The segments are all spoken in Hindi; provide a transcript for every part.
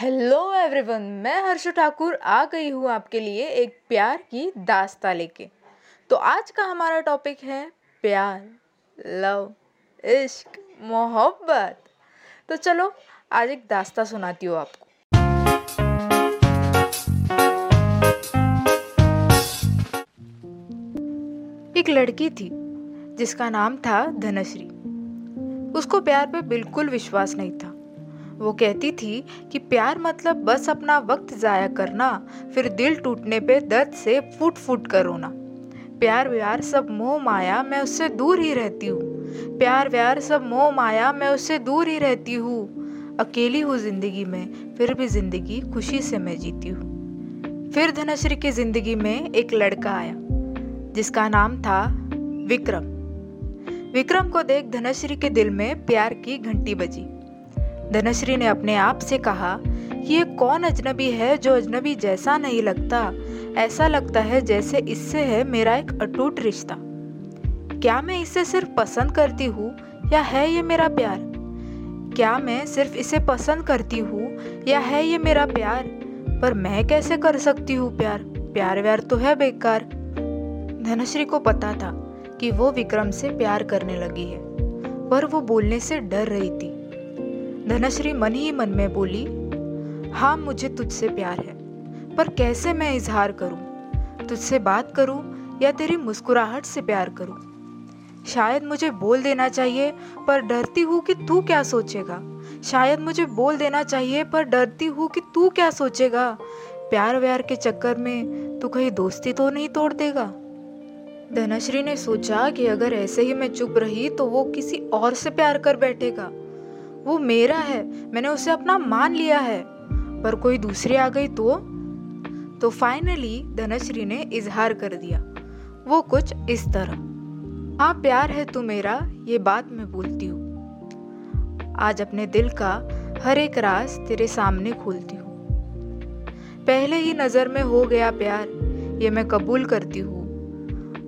हेलो एवरीवन मैं हर्षु ठाकुर आ गई हूँ आपके लिए एक प्यार की दास्ता लेके। तो आज का हमारा टॉपिक है प्यार, लव, इश्क, मोहब्बत। तो चलो, आज एक दास्ता सुनाती हूँ आपको। एक लड़की थी, जिसका नाम था धनश्री। उसको प्यार पे बिल्कुल विश्वास नहीं था। वो कहती थी कि प्यार मतलब बस अपना वक्त ज़ाया करना, फिर दिल टूटने पे दर्द से फूट फूट कर रोना। प्यार व्यार सब मोह माया मैं उससे दूर ही रहती हूँ। प्यार व्यार सब मोह माया मैं उससे दूर ही रहती हूँ। अकेली हूँ ज़िंदगी में, फिर भी ज़िंदगी खुशी से मैं जीती हूँ। फिर धनश्री की ज़िंदगी में एक लड़का आया, जिसका नाम था विक्रम। विक्रम को देख धनश्री के दिल में प्यार की घंटी बजी। धनश्री ने अपने आप से कहा, ये कौन अजनबी है जो अजनबी जैसा नहीं लगता? ऐसा लगता है जैसे इससे है मेरा एक अटूट रिश्ता। क्या मैं इसे सिर्फ़ पसंद करती हूँ या है ये मेरा प्यार? क्या मैं सिर्फ़ इसे पसंद करती हूँ या है ये मेरा प्यार? पर मैं कैसे कर सकती हूँ प्यार? प्यार व्यार तो है बेकार। धनश्री को पता था कि वो विक्रम से प्यार करने लगी है, पर वो बोलने से डर रही थी। धनश्री मन ही मन में बोली हाँ मुझे तुझसे प्यार है, पर कैसे मैं इजहार करूँ? तुझसे बात करूँ या तेरी मुस्कुराहट से प्यार करूँ? शायद मुझे बोल देना चाहिए, पर डरती हूँ कि तू क्या सोचेगा। शायद मुझे बोल देना चाहिए, पर डरती हूँ कि तू क्या सोचेगा। प्यार व्यार के चक्कर में तू कहीं दोस्ती तो नहीं तोड़ देगा? धनश्री ने सोचा कि अगर ऐसे ही मैं चुप रही तो वो किसी और से प्यार कर बैठेगा। वो मेरा है, मैंने उसे अपना मान लिया है। पर कोई दूसरी आ गई तो? तो फाइनली धनश्री ने इजहार कर दिया। वो कुछ इस तरह। हाँ प्यार है तू मेरा, ये बात मैं बोलती हूँ। आज अपने दिल का हर एक राज तेरे सामने खोलती हूँ। पहले ही नज़र में हो गया प्यार, ये मैं कबूल करती हूँ।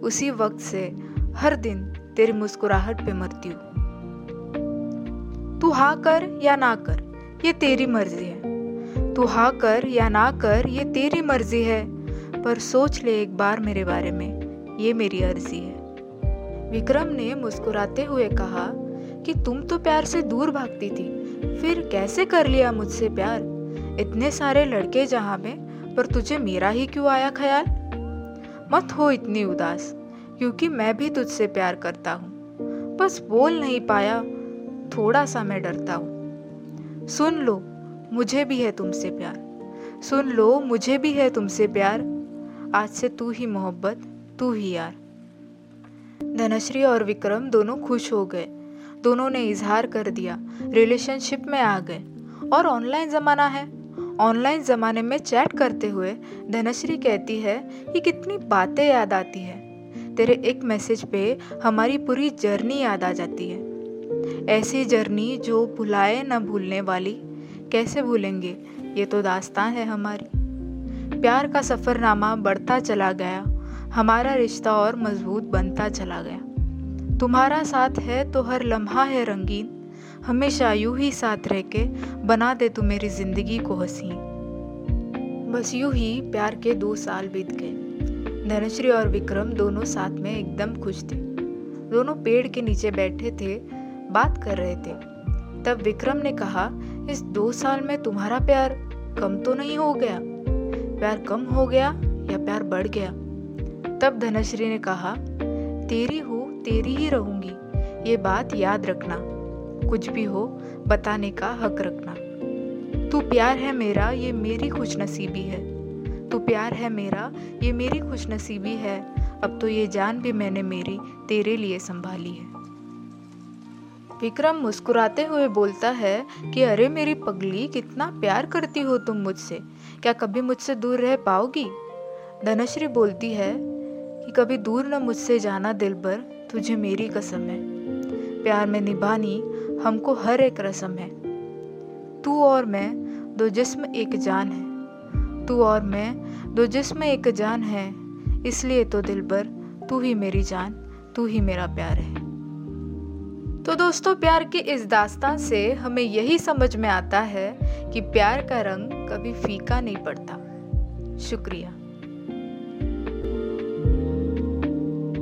उसी वक्त से हर दिन तेरी मुस्कुराहट पे मरती हूँ। तू हाँ कर या ना कर, ये तेरी मर्ज़ी है। तू हाँ कर या ना कर, ये तेरी मर्ज़ी है। पर सोच ले एक बार मेरे बारे में, ये मेरी अर्जी है। विक्रम ने मुस्कुराते हुए कहा कि तुम तो प्यार से दूर भागती थी, फिर कैसे कर लिया मुझसे प्यार? इतने सारे लड़के जहाँ में, पर तुझे मेरा ही क्यों आया ख्याल? मत हो इतनी उदास, क्योंकि मैं भी तुझसे प्यार करता हूँ। बस बोल नहीं पाया थोड़ा सा मैं डरता हूँ। सुन लो, मुझे भी है तुमसे प्यार। सुन लो, मुझे भी है तुमसे प्यार। आज से तू ही मोहब्बत, तू ही यार। धनश्री और विक्रम दोनों खुश हो गए। दोनों ने इजहार कर दिया। रिलेशनशिप में आ गए। और ऑनलाइन ज़माना है। ऑनलाइन ज़माने में चैट करते हुए धनश्री कहती है कि कितनी बातें याद आती है। तेरे एक मैसेज पे हमारी पूरी जर्नी याद आ जाती है। ऐसी जर्नी जो भुलाए न भूलने वाली। कैसे भूलेंगे? ये तो दास्तां है हमारी। प्यार का सफ़रनामा बढ़ता चला गया। हमारा रिश्ता और मज़बूत बनता चला गया। तुम्हारा साथ है तो हर लम्हा है रंगीन। हमेशा यूँ ही साथ रह के बना दे तू मेरी ज़िंदगी को हसीन। बस यूँ ही प्यार के दो साल बीत गए। धनश्री और विक्रम दोनों साथ में एकदम खुश थे। दोनों पेड़ के नीचे बैठे थे बात कर रहे थे। तब विक्रम ने कहा, इस दो साल में तुम्हारा प्यार कम तो नहीं हो गया। प्यार कम हो गया या प्यार बढ़ गया? तब धनश्री ने कहा, तेरी हो, तेरी ही रहूँगी। ये बात याद रखना। कुछ भी हो, बताने का हक रखना। तू प्यार है मेरा, ये मेरी खुश नसीबी है। तू प्यार है मेरा, ये मेरी खुश नसीबी है। अब तो ये जान भी मैंने मेरी, तेरे लिए संभाली है। विक्रम मुस्कुराते हुए बोलता है कि, अरे मेरी पगली, कितना प्यार करती हो तुम मुझसे। क्या कभी मुझसे दूर रह पाओगी? धनश्री बोलती है कि, कभी दूर न मुझसे जाना दिल भर, तुझे मेरी कसम है। प्यार में निभानी हमको हर एक रस्म है। तू और मैं, दो जिस्म एक जान है। तू और मैं, दो जिस्म एक जान है। इसलिए तो दिल भर, तू ही मेरी जान, तू ही मेरा प्यार है। तो दोस्तों, प्यार की इस दास्तान से हमें यही समझ में आता है कि प्यार का रंग कभी फीका नहीं पड़ता। शुक्रिया।